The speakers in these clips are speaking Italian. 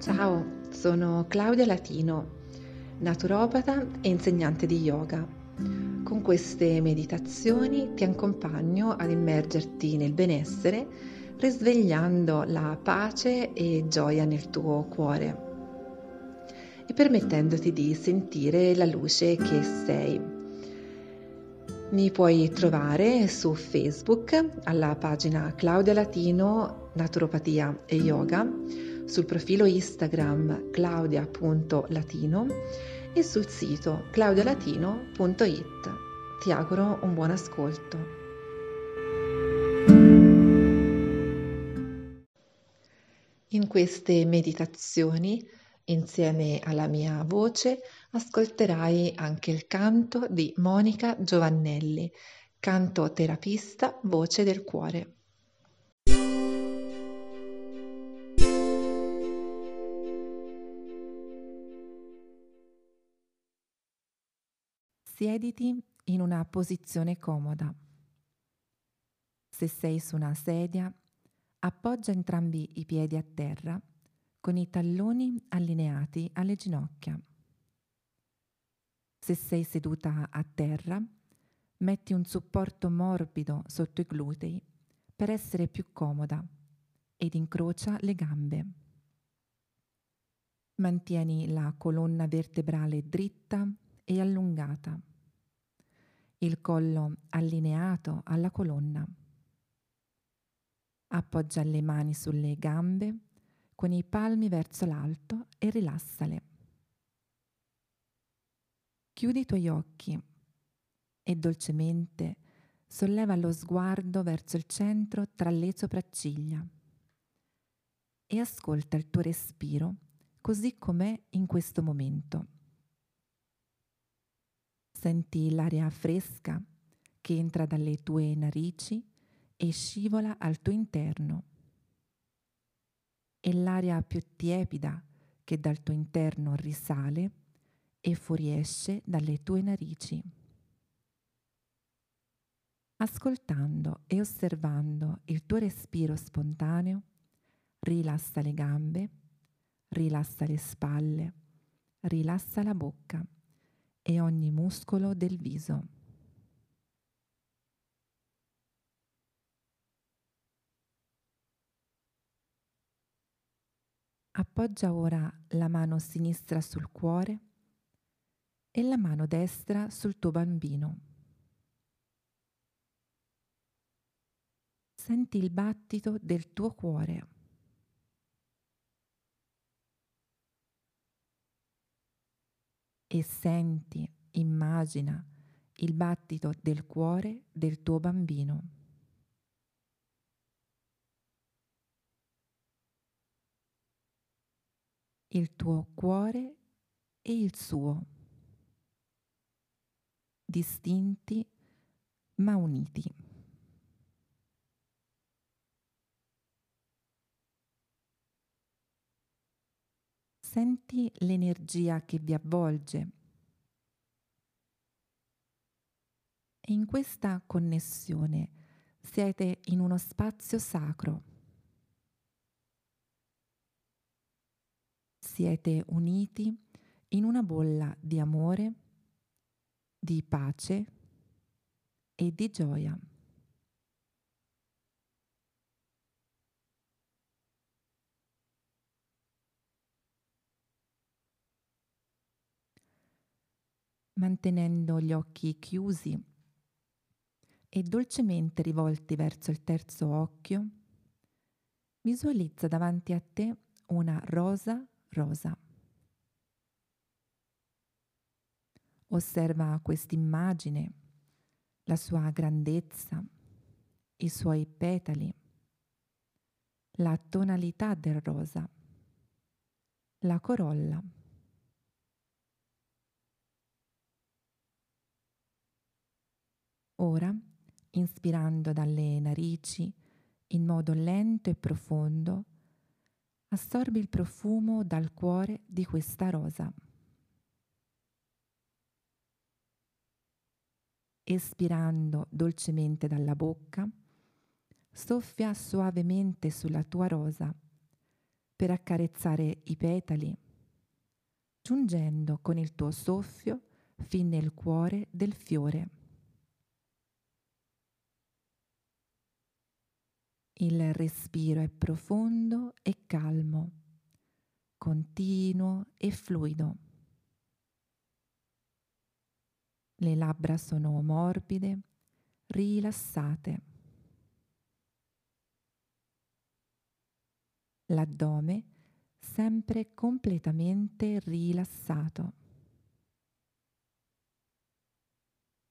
Ciao, sono Claudia Latino, naturopata e insegnante di yoga. Con queste meditazioni ti accompagno ad immergerti nel benessere, risvegliando la pace e gioia nel tuo cuore e permettendoti di sentire la luce che sei. Mi puoi trovare su Facebook alla pagina Claudia Latino Naturopatia e Yoga sul profilo Instagram claudia.latino e sul sito claudialatino.it. Ti auguro un buon ascolto. In queste meditazioni, insieme alla mia voce, ascolterai anche il canto di Monica Giovannelli, canto terapista voce del cuore. Siediti in una posizione comoda. Se sei su una sedia, appoggia entrambi i piedi a terra con i talloni allineati alle ginocchia. Se sei seduta a terra, metti un supporto morbido sotto i glutei per essere più comoda ed incrocia le gambe. Mantieni la colonna vertebrale dritta e allungata il collo allineato alla colonna. Appoggia le mani sulle gambe con i palmi verso l'alto e rilassale. Chiudi i tuoi occhi e dolcemente solleva lo sguardo verso il centro tra le sopracciglia e ascolta il tuo respiro così com'è in questo momento. Senti l'aria fresca che entra dalle tue narici e scivola al tuo interno. E l'aria più tiepida che dal tuo interno risale e fuoriesce dalle tue narici. Ascoltando e osservando il tuo respiro spontaneo, rilassa le gambe, rilassa le spalle, rilassa la bocca e ogni muscolo del viso. Appoggia ora la mano sinistra sul cuore e la mano destra sul tuo bambino. Senti il battito del tuo cuore. E senti, immagina il battito del cuore del tuo bambino. Il tuo cuore e il suo, distinti ma uniti. Senti l'energia che vi avvolge. E in questa connessione siete in uno spazio sacro. Siete uniti in una bolla di amore, di pace e di gioia. Mantenendo gli occhi chiusi e dolcemente rivolti verso il terzo occhio, visualizza davanti a te una rosa rosa. Osserva quest'immagine, la sua grandezza, i suoi petali, la tonalità del rosa, la corolla. Ora, inspirando dalle narici in modo lento e profondo, assorbi il profumo dal cuore di questa rosa. Espirando dolcemente dalla bocca, soffia suavemente sulla tua rosa per accarezzare i petali, giungendo con il tuo soffio fin nel cuore del fiore. Il respiro è profondo e calmo, continuo e fluido. Le labbra sono morbide, rilassate. L'addome sempre completamente rilassato.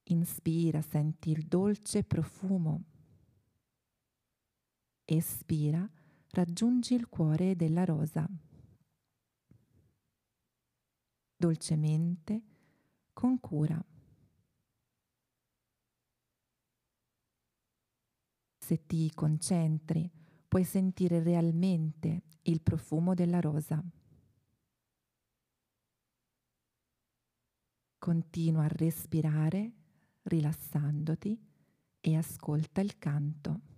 Inspira, senti il dolce profumo. Espira, raggiungi il cuore della rosa. Dolcemente, con cura. Se ti concentri, puoi sentire realmente il profumo della rosa. Continua a respirare rilassandoti e ascolta il canto.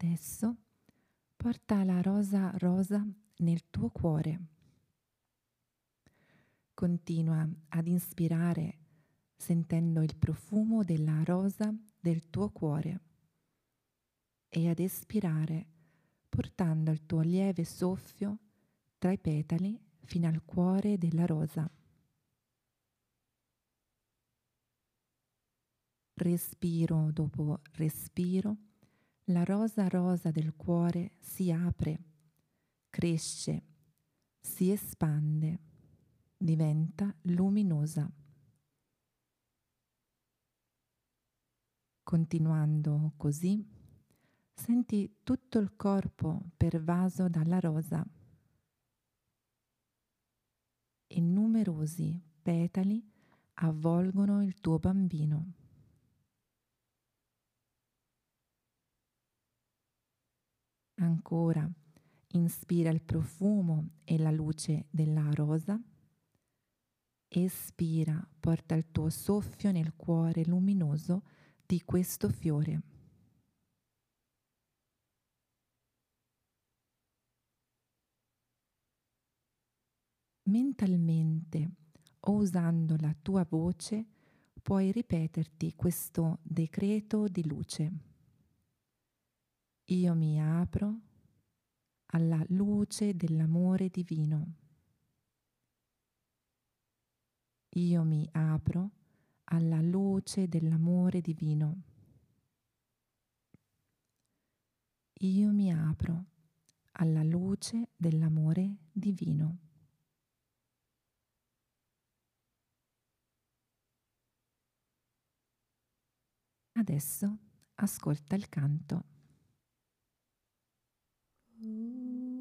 Adesso porta la rosa rosa nel tuo cuore. Continua ad inspirare sentendo il profumo della rosa del tuo cuore e ad espirare portando il tuo lieve soffio tra i petali fino al cuore della rosa. respiro dopo respiro, la rosa rosa del cuore si apre, cresce, si espande, diventa luminosa. Continuando così, senti tutto il corpo pervaso dalla rosa e numerosi petali avvolgono il tuo bambino. Ancora, inspira il profumo e la luce della rosa. Espira, porta il tuo soffio nel cuore luminoso di questo fiore. Mentalmente o usando la tua voce puoi ripeterti questo decreto di luce. Io mi apro alla luce dell'amore divino. Io mi apro alla luce dell'amore divino. Io mi apro alla luce dell'amore divino. Adesso ascolta il canto. Hum.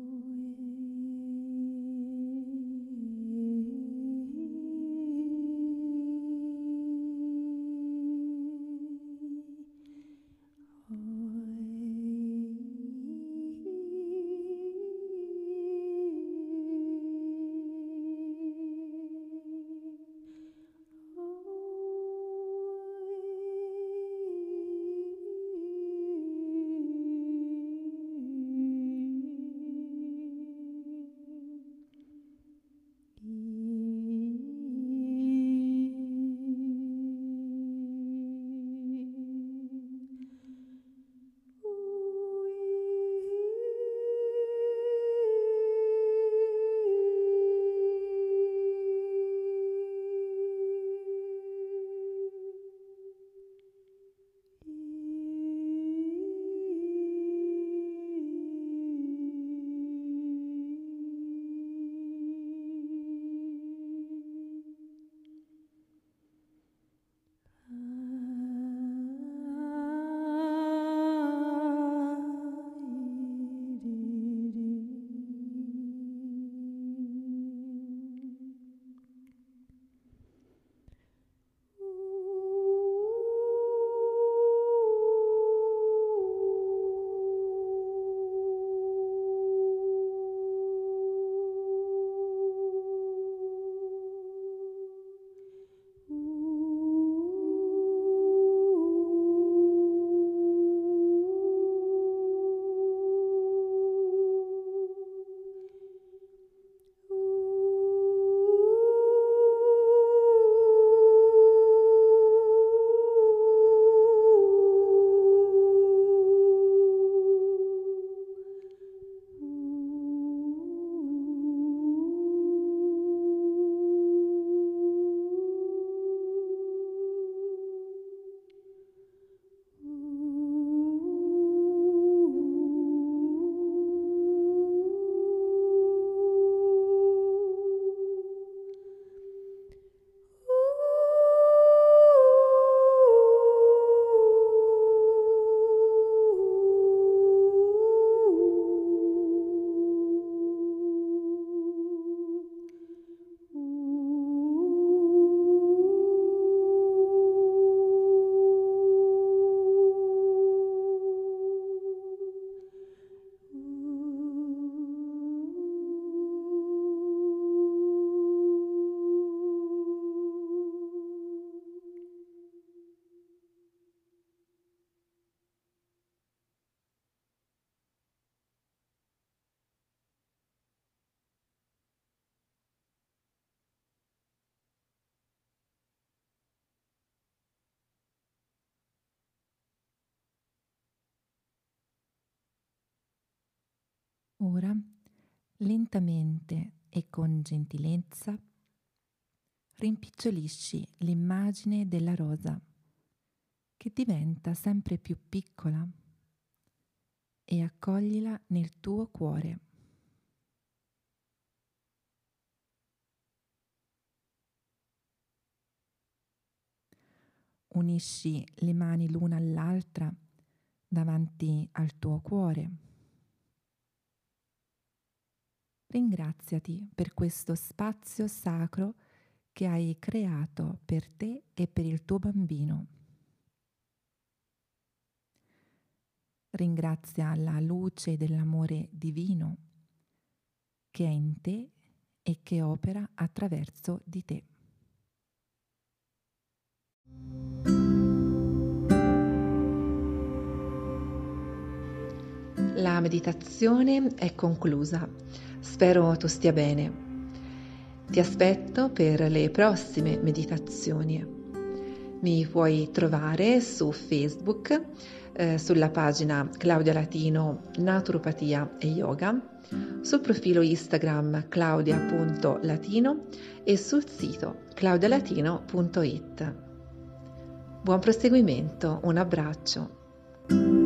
Ora, lentamente e con gentilezza, rimpicciolisci l'immagine della rosa che diventa sempre più piccola e accoglila nel tuo cuore. Unisci le mani l'una all'altra davanti al tuo cuore. Ringraziati per questo spazio sacro che hai creato per te e per il tuo bambino. Ringrazia la luce dell'amore divino che è in te e che opera attraverso di te. La meditazione è conclusa. Spero tu stia bene. Ti aspetto per le prossime meditazioni. Mi puoi trovare su Facebook, eh, sulla pagina Claudia Latino Naturopatia e Yoga, sul profilo Instagram claudia.latino e sul sito claudialatino.it. Buon proseguimento, un abbraccio.